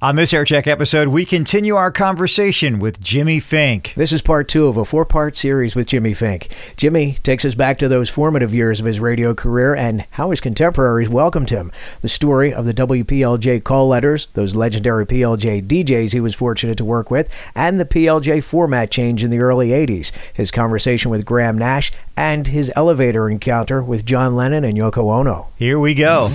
On this Aircheck episode, we continue our conversation with Jimmy Fink. This is part two of a four part series with Jimmy Fink. Jimmy takes us back to those formative years of his radio career and how his contemporaries welcomed him. The story of the WPLJ call letters, those legendary PLJ DJs he was fortunate to work with, and the PLJ format change in the early 80s. His conversation with Graham Nash and his elevator encounter with John Lennon and Yoko Ono. Here we go.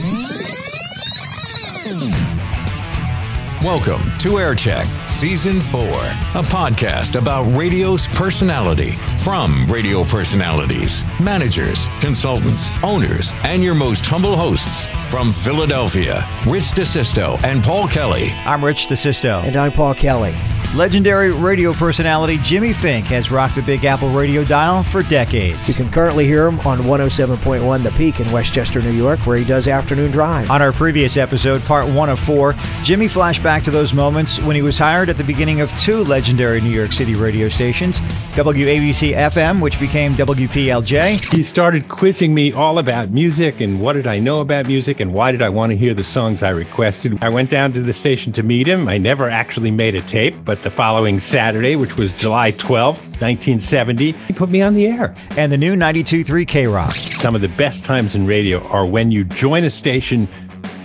Welcome to Aircheck Season 4, a podcast about radio's personality from radio personalities, managers, consultants, owners, and your most humble hosts from Philadelphia, Rich DeSisto and Paul Kelly. I'm Rich DeSisto. And I'm Paul Kelly. Legendary radio personality Jimmy Fink has rocked the Big Apple radio dial for decades. You can currently hear him on 107.1 The Peak in Westchester, New York, where he does afternoon drive. On our previous episode, part one of four, Jimmy flashed back to those moments when he was hired at the beginning of two legendary New York City radio stations WABC FM, which became WPLJ. He started quizzing me all about music and what did I know about music and why did I want to hear the songs I requested. I went down to the station to meet him. I never actually made a tape, but the following Saturday, which was July 12th, 1970, he put me on the air. And the new 92.3 K Rock. Some of the best times in radio are when you join a station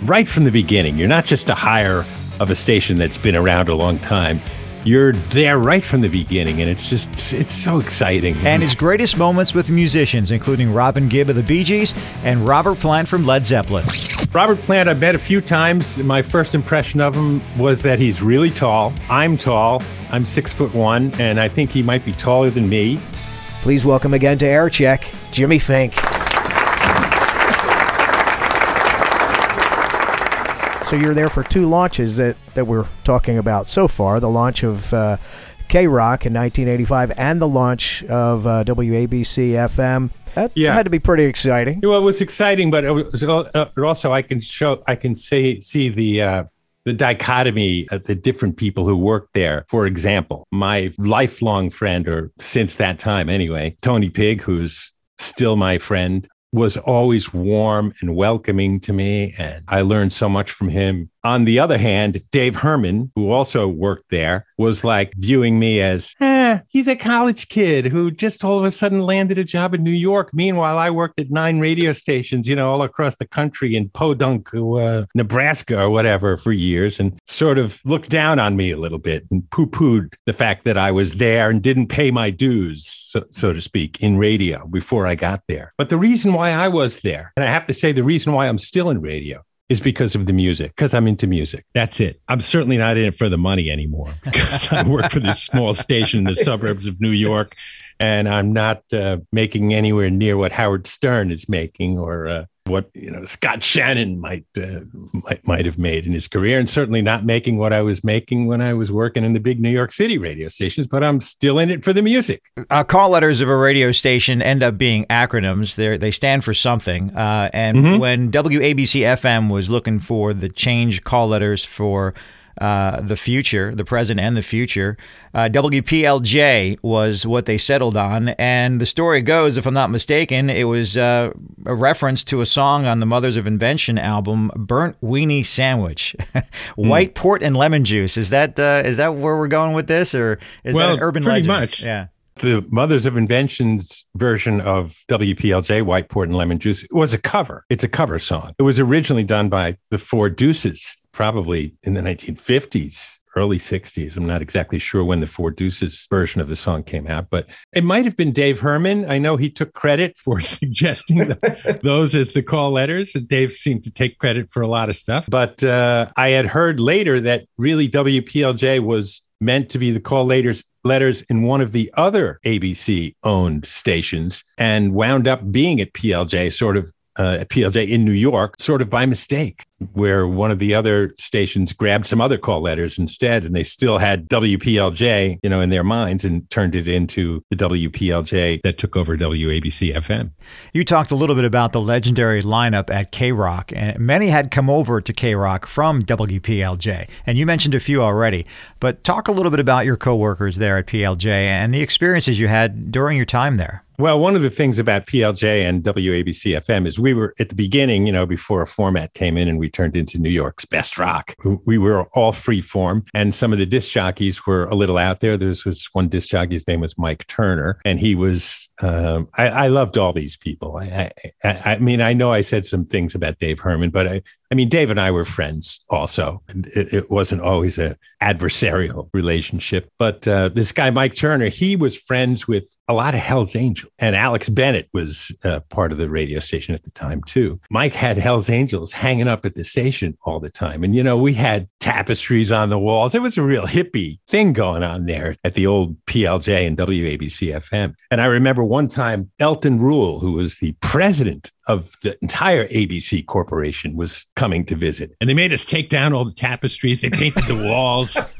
right from the beginning. You're not just a hire of a station that's been around a long time you're there right from the beginning and it's just it's so exciting. And his greatest moments with musicians including robin gibb of the bee gees and robert plant from led zeppelin. Robert plant i've met a few times. My first impression of him was that he's really tall. I'm tall. I'm six foot one and i think he might be taller than me. Please welcome again to air check jimmy fink So you're there for two launches that, that we're talking about so far the launch of uh, K Rock in 1985 and the launch of uh, WABC FM. That yeah. had to be pretty exciting. Well, it was exciting, but it was uh, also I can show I can say see the uh, the dichotomy of the different people who worked there. For example, my lifelong friend, or since that time anyway, Tony Pigg, who's still my friend was always warm and welcoming to me. And I learned so much from him. On the other hand, Dave Herman, who also worked there, was like viewing me as, he's a college kid who just all of a sudden landed a job in New York. Meanwhile, I worked at nine radio stations, you know, all across the country in Podunk, uh, Nebraska or whatever for years and sort of looked down on me a little bit and poo pooed the fact that I was there and didn't pay my dues, so, so to speak, in radio before I got there. But the reason why I was there, and I have to say, the reason why I'm still in radio is because of the music, because I'm into music. That's it. I'm certainly not in it for the money anymore because I work for this small station in the suburbs of New York and I'm not uh, making anywhere near what Howard Stern is making or uh, what you know Scott Shannon might uh, might might have made in his career, and certainly not making what I was making when I was working in the big New York City radio stations. But I'm still in it for the music. Uh, call letters of a radio station end up being acronyms. They they stand for something. Uh, and mm-hmm. when WABC FM was looking for the change call letters for uh, the future, the present and the future. Uh, WPLJ was what they settled on. And the story goes, if I'm not mistaken, it was uh, a reference to a song on the Mothers of Invention album, Burnt Weenie Sandwich. White mm. port and lemon juice. Is that uh, is that where we're going with this? Or is well, that an urban pretty legend? much. Yeah the Mothers of Invention's version of WPLJ, White Port and Lemon Juice, was a cover. It's a cover song. It was originally done by the Four Deuces probably in the 1950s early 60s. I'm not exactly sure when the Four Deuces version of the song came out, but it might have been Dave Herman. I know he took credit for suggesting those as the call letters. Dave seemed to take credit for a lot of stuff. But uh, I had heard later that really WPLJ was meant to be the call letters letters in one of the other ABC owned stations and wound up being at PLJ sort of uh, at PLJ in New York, sort of by mistake, where one of the other stations grabbed some other call letters instead, and they still had WPLJ, you know, in their minds, and turned it into the WPLJ that took over WABC FM. You talked a little bit about the legendary lineup at K Rock, and many had come over to K Rock from WPLJ, and you mentioned a few already. But talk a little bit about your coworkers there at PLJ and the experiences you had during your time there. Well, one of the things about PLJ and WABC FM is we were at the beginning, you know, before a format came in and we turned into New York's best rock. We were all free form, and some of the disc jockeys were a little out there. There was one disc jockey's name was Mike Turner, and he was. Um, I, I, loved all these people. I, I, I mean, I know I said some things about Dave Herman, but I, I mean, Dave and I were friends also. It, it wasn't always a adversarial relationship. But uh, this guy, Mike Turner, he was friends with a lot of Hell's Angels. And Alex Bennett was uh, part of the radio station at the time, too. Mike had Hell's Angels hanging up at the station all the time. And, you know, we had tapestries on the walls. It was a real hippie thing going on there at the old PLJ and WABC FM. And I remember one time Elton Rule, who was the president of the entire ABC corporation was coming to visit. And they made us take down all the tapestries. They painted the walls.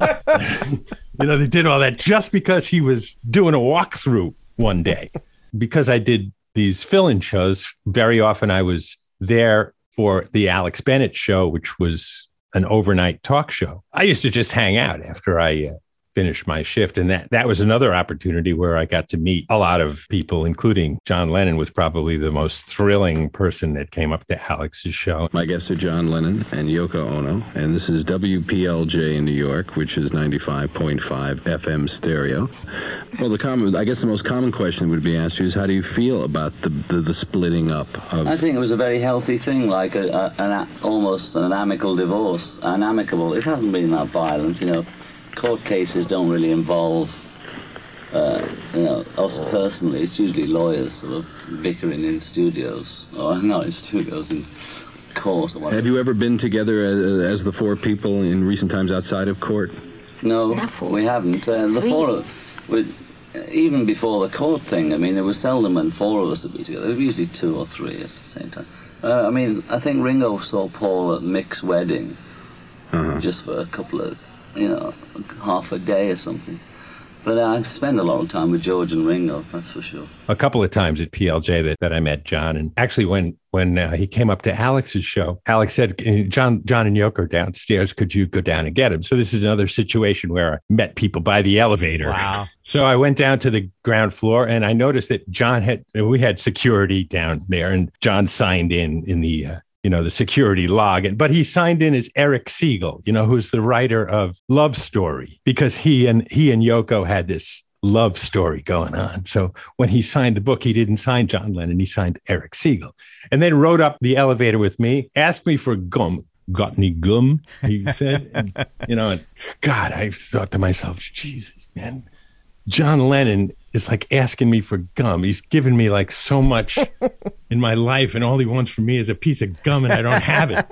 you know, they did all that just because he was doing a walkthrough one day. Because I did these fill in shows, very often I was there for the Alex Bennett show, which was an overnight talk show. I used to just hang out after I uh, finish my shift. And that, that was another opportunity where I got to meet a lot of people, including John Lennon was probably the most thrilling person that came up to Alex's show. My guests are John Lennon and Yoko Ono, and this is WPLJ in New York, which is 95.5 FM stereo. Well, the common, I guess the most common question would be asked you is how do you feel about the, the, the splitting up of... I think it was a very healthy thing, like a, a, an, almost an amicable divorce, an amicable. It hasn't been that violent, you know court cases don't really involve, uh, you know, us personally. It's usually lawyers sort of bickering in studios, or not in studios, in court or whatever. Have you ever been together as, as the four people in recent times outside of court? No, we haven't. Uh, the four, we, even before the court thing, I mean, it was seldom when four of us would be together. It was usually two or three at the same time. Uh, I mean, I think Ringo saw Paul at Mick's wedding, uh-huh. just for a couple of you know, half a day or something. But I've spent a lot of time with George and Ringo, that's for sure. A couple of times at PLJ that, that I met John, and actually when when uh, he came up to Alex's show, Alex said, "John, John and Yoko are downstairs. Could you go down and get him?" So this is another situation where I met people by the elevator. Wow! So I went down to the ground floor, and I noticed that John had we had security down there, and John signed in in the uh, you know, the security log. And but he signed in as Erich Segal you know, who's the writer of Love Story, because he and he and Yoko had this love story going on. So when he signed the book, he didn't sign John Lennon, he signed Erich Segal And then rode up the elevator with me, asked me for gum. Got any gum? He said, and, you know, and God, I thought to myself, Jesus, man, John Lennon is like asking me for gum. He's given me like so much in my life, and all he wants from me is a piece of gum, and I don't have it.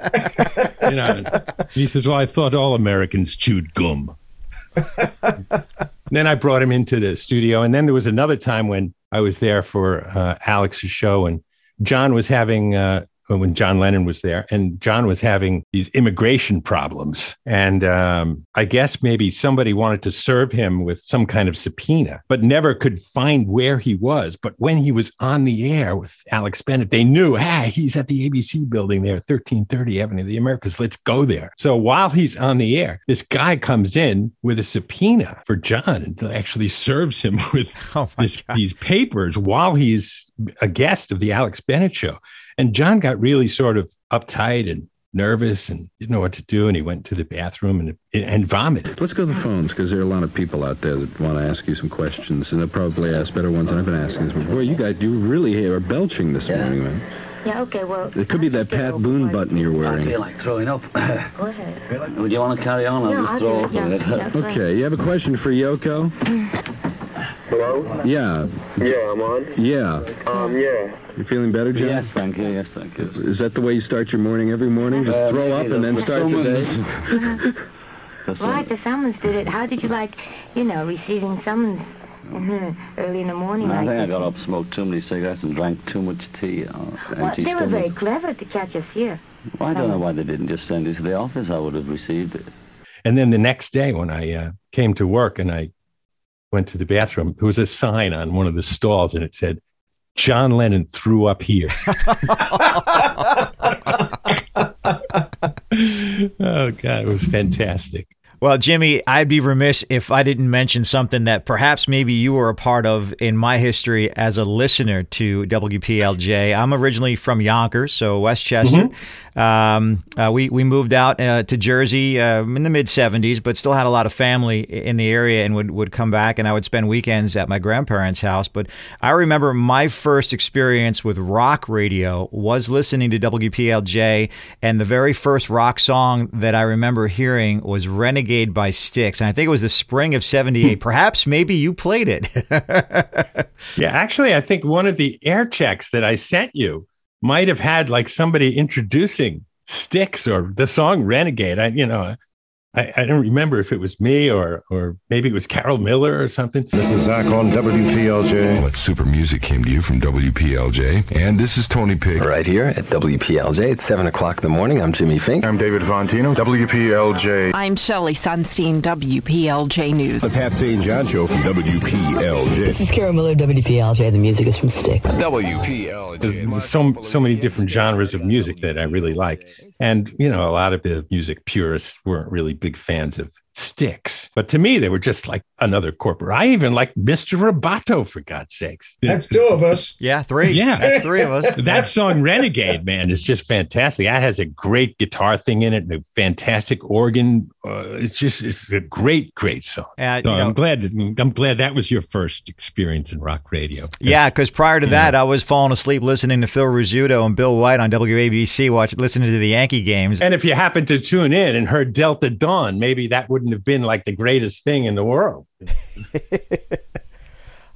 you know, he says, "Well, I thought all Americans chewed gum." then I brought him into the studio, and then there was another time when I was there for uh, Alex's show, and John was having uh, when John Lennon was there, and John was having these immigration problems. And um, I guess maybe somebody wanted to serve him with some kind of subpoena, but never could find where he was. But when he was on the air with Alex Bennett, they knew, hey, he's at the ABC building there, 1330 Avenue of the Americas. Let's go there. So while he's on the air, this guy comes in with a subpoena for John and actually serves him with oh this, these papers while he's a guest of the Alex Bennett show. And John got really sort of uptight and nervous and didn't know what to do. And he went to the bathroom and, and vomited. Let's go to the phones because there are a lot of people out there that want to ask you some questions. And they'll probably ask better ones than I've been asking. Boy, you guys, you really are belching this yeah. morning, man. Yeah, okay, well. It could be that Pat Boone button you're wearing. I feel like throwing up. Go ahead. Would you want to carry on? I'll no, just I'll throw up yeah. Yeah, okay, you have a question for Yoko? Hello? Yeah. Yeah, I'm on. Yeah. Um, yeah. You feeling better, John? Yes, thank you. Yes, thank you. Is that the way you start your morning every morning? Just uh, throw up and then start the day? right, the summons did it. How did you like, you know, receiving summons early in the morning? I like think I got up, smoked too many cigarettes, and drank too much tea. well, they were very clever to catch us here. Well, I don't know why they didn't just send it to the office. I would have received it. And then the next day, when I uh, came to work and I went to the bathroom, there was a sign on one of the stalls, and it said, John Lennon threw up here. oh God, it was fantastic. Well, Jimmy, I'd be remiss if I didn't mention something that perhaps maybe you were a part of in my history as a listener to WPLJ. I'm originally from Yonkers, so Westchester. Mm-hmm. Um, uh, we we moved out uh, to Jersey uh, in the mid '70s, but still had a lot of family in the area, and would would come back, and I would spend weekends at my grandparents' house. But I remember my first experience with rock radio was listening to WPLJ, and the very first rock song that I remember hearing was "Renegade." Renegade by Styx. And I think it was the spring of 78. Hmm. Perhaps maybe you played it. yeah, actually, I think one of the air checks that I sent you might have had like somebody introducing Styx or the song Renegade. I, you know, I, I, don't remember if it was me or or maybe it was Carol Miller or something. This is Zach on WPLJ. What super music came to you from WPLJ? And this is Tony Pigg. Right here at WPLJ. It's 7 o'clock in the morning. I'm Jimmy Fink. I'm David Fontino, WPLJ. I'm Shelly Sunstein, WPLJ News. The Pat St. John Show from WPLJ. This is Carol Miller, WPLJ. The music is from Styx. WPLJ. There's, there's so, so many different genres of music that I really like. And, you know, a lot of the music purists weren't really big fans of Styx. But to me, they were just like another corporate. I even like Mr. Roboto, for God's sakes. That's two of us. Yeah, three. Yeah. That's three of us. that song, Renegade, man, is just fantastic. That has a great guitar thing in it and a fantastic organ. Uh, it's just, it's a great, great song. Uh, so I'm glad, I'm glad that was your first experience in rock radio. Yeah, because prior to yeah. that, I was falling asleep listening to Phil Rizzuto and Bill White on WABC, watching, listening to the Yankee games. And if you happened to tune in and heard Delta Dawn, maybe that wouldn't have been like the greatest thing in the world.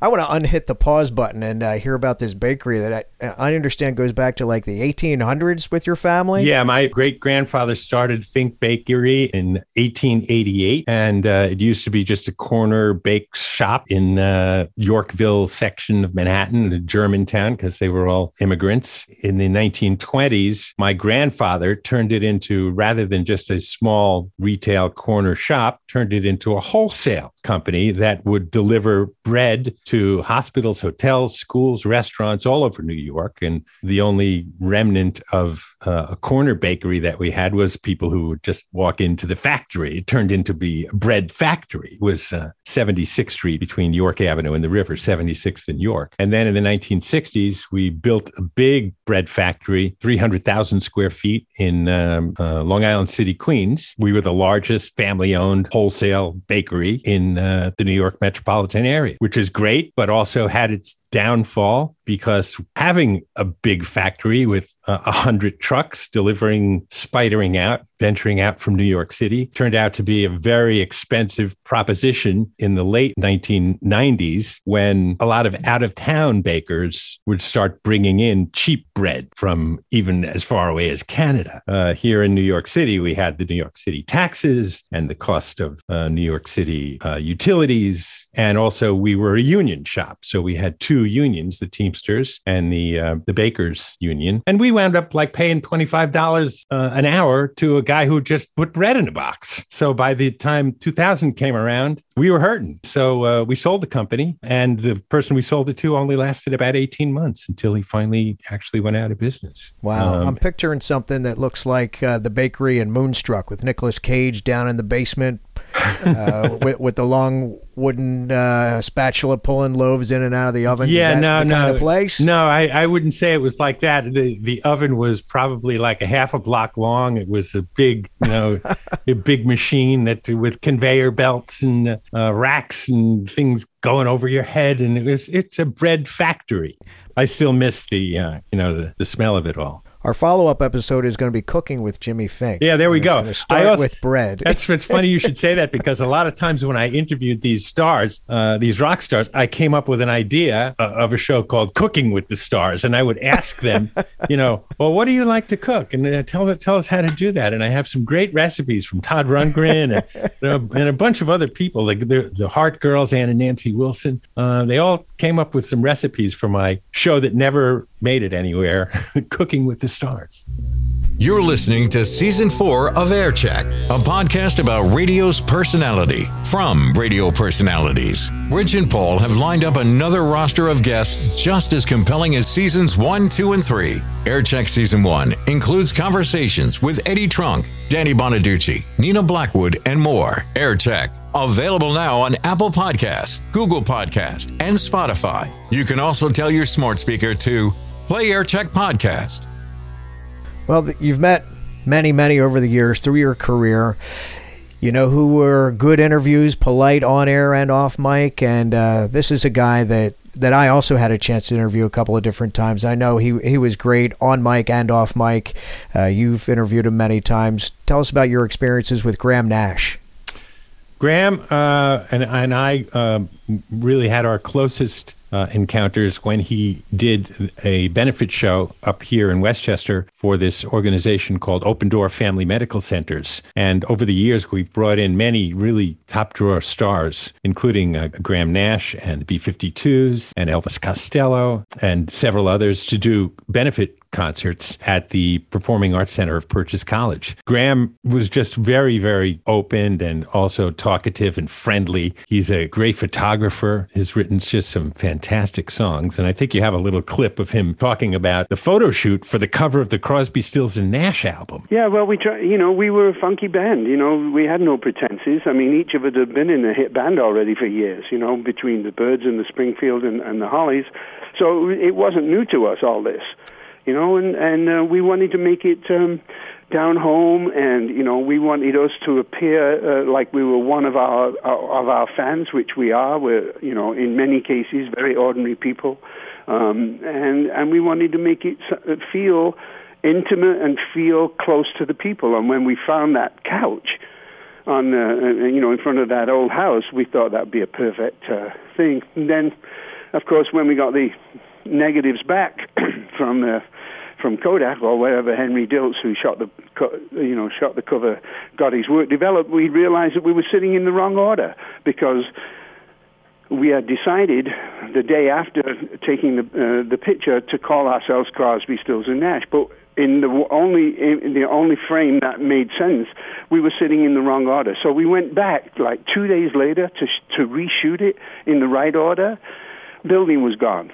I want to unhit the pause button and uh, hear about this bakery that I, I understand goes back to like the 1800s with your family. Yeah, my great grandfather started Fink Bakery in 1888, and uh, it used to be just a corner bake shop in uh, Yorkville section of Manhattan, Germantown, because they were all immigrants. In the 1920s, my grandfather turned it into rather than just a small retail corner shop, turned it into a wholesale company that would deliver bread to hospitals, hotels, schools, restaurants all over New York. And the only remnant of uh, a corner bakery that we had was people who would just walk into the factory. It turned into be a bread factory. It was uh, 76th Street between York Avenue and the river, 76th and York. And then in the 1960s, we built a big bread factory, 300,000 square feet in um, uh, Long Island City, Queens. We were the largest family owned wholesale bakery in uh, the New York metropolitan area, which is great great, but also had its downfall because having a big factory with a uh, hundred trucks delivering, spidering out, venturing out from New York City turned out to be a very expensive proposition in the late 1990s when a lot of out of town bakers would start bringing in cheap bread from even as far away as Canada. Uh, here in New York City, we had the New York City taxes and the cost of uh, New York City uh, utilities. And also, we were a union shop. So we had two unions, the Teamsters and the, uh, the Bakers Union. And we wound up like paying $25 uh, an hour to a guy who just put bread in a box. So by the time 2000 came around, we were hurting. So uh, we sold the company, and the person we sold it to only lasted about 18 months until he finally actually went out of business. Wow. Um, I'm picturing something that looks like uh, the bakery in Moonstruck with Nicolas Cage down in the basement uh, with, with, the long wooden uh, spatula pulling loaves in and out of the oven. Yeah, no, no, kind of place. No, I, I wouldn't say it was like that. The the oven was probably like a half a block long. It was a big, you know, a big machine that with conveyor belts and uh, racks and things going over your head, and it was it's a bread factory. I still miss the uh, you know the, the smell of it all. Our follow up episode is going to be cooking with Jimmy Fink. Yeah, there we go. Start also, with bread. That's it's funny you should say that because a lot of times when I interviewed these stars, uh, these rock stars, I came up with an idea uh, of a show called Cooking with the Stars, and I would ask them, you know, well, what do you like to cook, and uh, tell tell us how to do that. And I have some great recipes from Todd Rundgren and, and a bunch of other people, like the, the Heart Girls, Ann and Nancy Wilson. Uh, they all came up with some recipes for my show that never made it anywhere. Cooking with the Stars. You're listening to Season 4 of Air Check, a podcast about radio's personality from radio personalities. Rich and Paul have lined up another roster of guests just as compelling as Seasons 1, 2, and 3. Air Check Season 1 includes conversations with Eddie Trunk, Danny Bonaduce, Nina Blackwood, and more. Air Check, available now on Apple Podcasts, Google Podcasts, and Spotify. You can also tell your smart speaker to play Air Check Podcast. Well, you've met many, many over the years through your career. You know who were good interviews, polite on air and off mic, and uh, this is a guy that that I also had a chance to interview a couple of different times. I know he he was great on mic and off mic. Uh, you've interviewed him many times. Tell us about your experiences with Graham Nash. Graham uh, and and I uh, really had our closest uh, encounters when he did a benefit show up here in Westchester for this organization called Open Door Family Medical Centers. And over the years, we've brought in many really top drawer stars, including uh, Graham Nash and B 52s and Elvis Costello and several others to do benefit concerts at the Performing Arts Center of Purchase College. Graham was just very, very open and also talkative and friendly. He's a great photographer, has written just some fantastic songs. And I think you have a little clip of him talking about the photo shoot for the cover of the Crosby, Stills, and Nash album. Yeah, well, we try, you know, we were a funky band. You know, we had no pretenses. I mean, each of us had been in a hit band already for years, you know, between the Byrds and the Springfield and, and the Hollies. So it wasn't new to us, all this you know, and and uh, we wanted to make it um, down home, and you know, we wanted us to appear uh, like we were one of our of our fans, which we are. We're you know, in many cases, very ordinary people, um, and and we wanted to make it uh, feel intimate and feel close to the people. And when we found that couch on uh, you know in front of that old house, we thought that'd be a perfect uh, thing. And then, of course, when we got the negatives back from uh, from Kodak or wherever Henry Diltz, who shot the you know shot the cover, got his work developed, we realized that we were sitting in the wrong order because we had decided the day after taking the uh, the picture to call ourselves Crosby, Stills and Nash, but in the only in the only frame that made sense, we were sitting in the wrong order. So we went back like two days later to to reshoot it in the right order. Building was gone.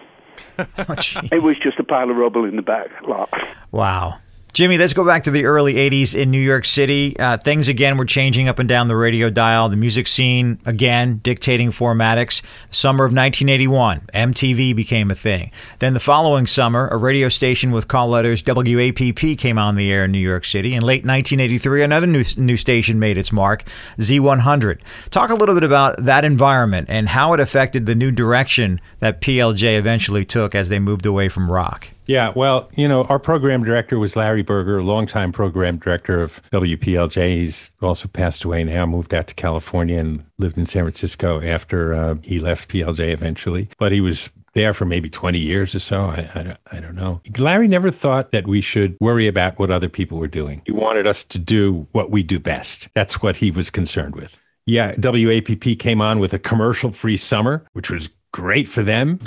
it was just a pile of rubble in the back lot. Wow. Jimmy, let's go back to the early 80s in New York City. Uh, things again were changing up and down the radio dial. The music scene, again, dictating formatics. Summer of 1981, MTV became a thing. Then the following summer, a radio station with call letters WAPP came on the air in New York City. In late 1983, another new, new station made its mark, Z100. Talk a little bit about that environment and how it affected the new direction that PLJ eventually took as they moved away from rock. Yeah, well, you know, our program director was Larry Berger, a longtime program director of WPLJ. He's also passed away now, moved out to California and lived in San Francisco after uh, he left PLJ eventually. But he was there for maybe 20 years or so. I, I, I, don't know. Larry never thought that we should worry about what other people were doing. He wanted us to do what we do best. That's what he was concerned with. Yeah, WAPP came on with a commercial free summer, which was great for them.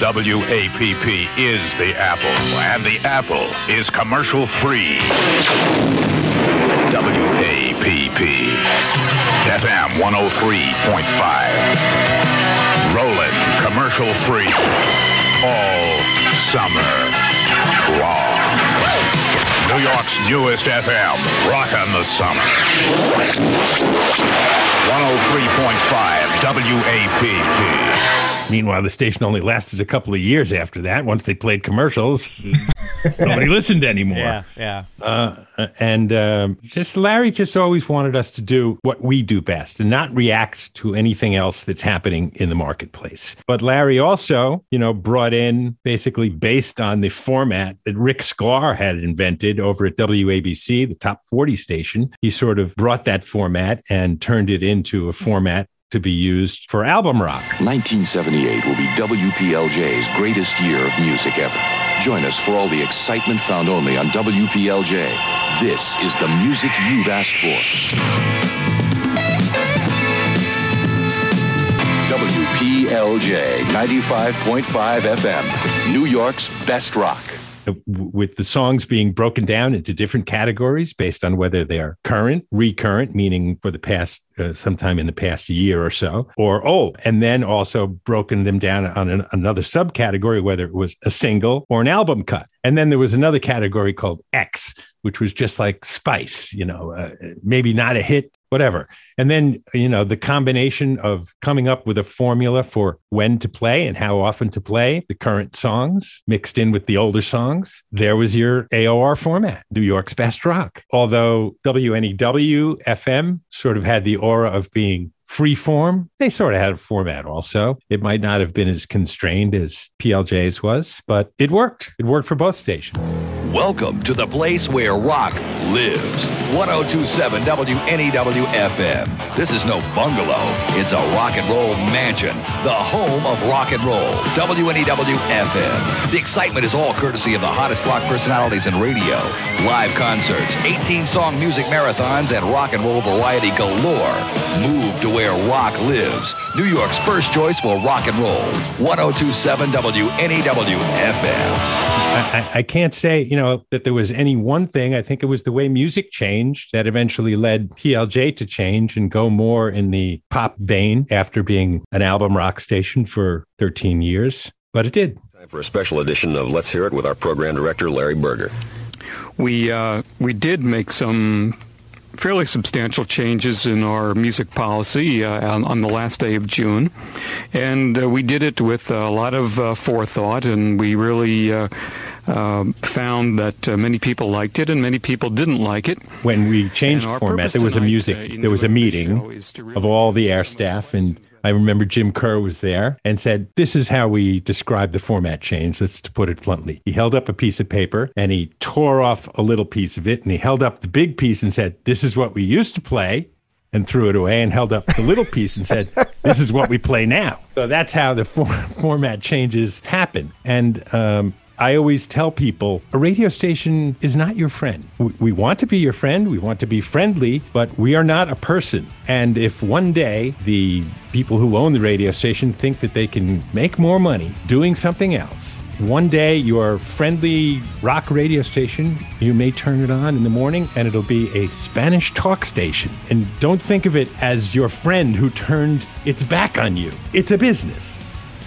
WAPP is the Apple, and the Apple is commercial free. WAPP, FM 103.5. Rolling commercial free all summer long. New York's newest FM, rockin' the summer. 103.5 WAPP. Meanwhile, the station only lasted a couple of years after that. Once they played commercials, nobody listened anymore. Yeah, yeah. Uh, and um, just Larry just always wanted us to do what we do best and not react to anything else that's happening in the marketplace. But Larry also, you know, brought in basically based on the format that Rick Sklar had invented over at WABC, the top 40 station. He sort of brought that format and turned it into a format to be used for album rock. 1978 will be WPLJ's greatest year of music ever. Join us for all the excitement found only on WPLJ. This is the music you've asked for. WPLJ 95.5 FM, New York's best rock. With the songs being broken down into different categories based on whether they are current, recurrent, meaning for the past uh, sometime in the past year or so, or old, and then also broken them down on an, another subcategory, whether it was a single or an album cut. And then there was another category called X, which was just like spice, you know, uh, maybe not a hit, whatever. And then, you know, the combination of coming up with a formula for when to play and how often to play the current songs mixed in with the older songs, there was your AOR format, New York's best rock. Although WNEW FM sort of had the aura of being free form. They sort of had a format also. It might not have been as constrained as PLJ's was, but it worked. It worked for both stations. Welcome to the place where rock lives. 1027 WNEW FM. This is no bungalow. It's a rock and roll mansion. The home of rock and roll. WNEW FM. The excitement is all courtesy of the hottest rock personalities in radio. Live concerts, 18 song music marathons, and rock and roll variety galore. Move to where rock lives. New York's first choice for rock and roll. 1027 WNEW FM. I, I, can't say, you know, that there was any one thing. I think it was the way music changed that eventually led PLJ to change and go more in the pop vein after being an album rock station for 13 years. But it did. Time for a special edition of Let's Hear It with our program director, Larry Berger. We, uh, we did make some fairly substantial changes in our music policy uh, on, on, the last day of June. And uh, we did it with a lot of uh, forethought, and we really uh, uh, found that uh, many people liked it and many people didn't like it. When we changed format, there was tonight, a music, there was a meeting really of all the air staff and I remember Jim Kerr was there and said, This is how we describe the format change. Let's to put it bluntly. He held up a piece of paper and he tore off a little piece of it and he held up the big piece and said, This is what we used to play and threw it away and held up the little piece and said, This is what we play now. So that's how the for- format changes happen. And um, I always tell people a radio station is not your friend. We want to be your friend, we want to be friendly, but we are not a person. And if one day the people who own the radio station think that they can make more money doing something else, one day your friendly rock radio station, you may turn it on in the morning and it'll be a Spanish talk station. And don't think of it as your friend who turned its back on you. It's a business.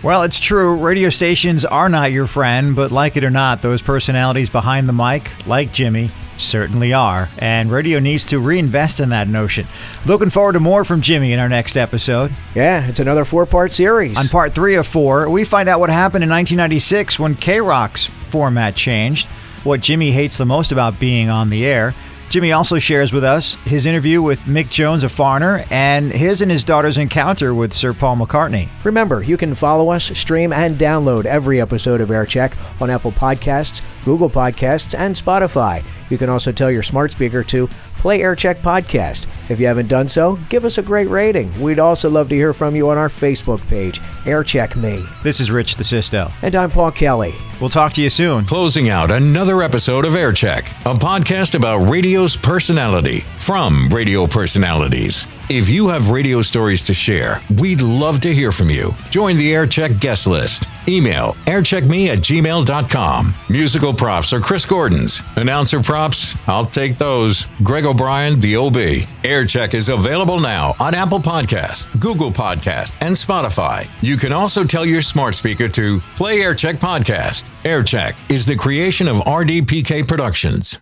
Well, it's true. Radio stations are not your friend, but like it or not, those personalities behind the mic, like Jimmy, certainly are. And radio needs to reinvest in that notion. Looking forward to more from Jimmy in our next episode. Yeah, it's another four part series. On part three of four, we find out what happened in 1996 when K Rock's format changed, what Jimmy hates the most about being on the air Jimmy also shares with us his interview with Mick Jones of Foreigner and his and his daughter's encounter with Sir Paul McCartney. Remember, you can follow us, stream, and download every episode of Aircheck on Apple Podcasts, Google Podcasts, and Spotify. You can also tell your smart speaker to play Aircheck Podcast. If you haven't done so, give us a great rating. We'd also love to hear from you on our Facebook page, Aircheck Me. This is Rich DeSisto. And I'm Paul Kelly. We'll talk to you soon. Closing out another episode of Aircheck, a podcast about radio's personality from radio personalities. If you have radio stories to share, we'd love to hear from you. Join the Aircheck guest list. Email aircheckme at gmail.com. Musical props are Chris Gordon's. Announcer props, I'll take those. Greg O'Brien, the OB. Aircheck is available now on Apple Podcast, Google Podcast, and Spotify. You can also tell your smart speaker to play Aircheck Podcast. Aircheck is the creation of RDPK Productions.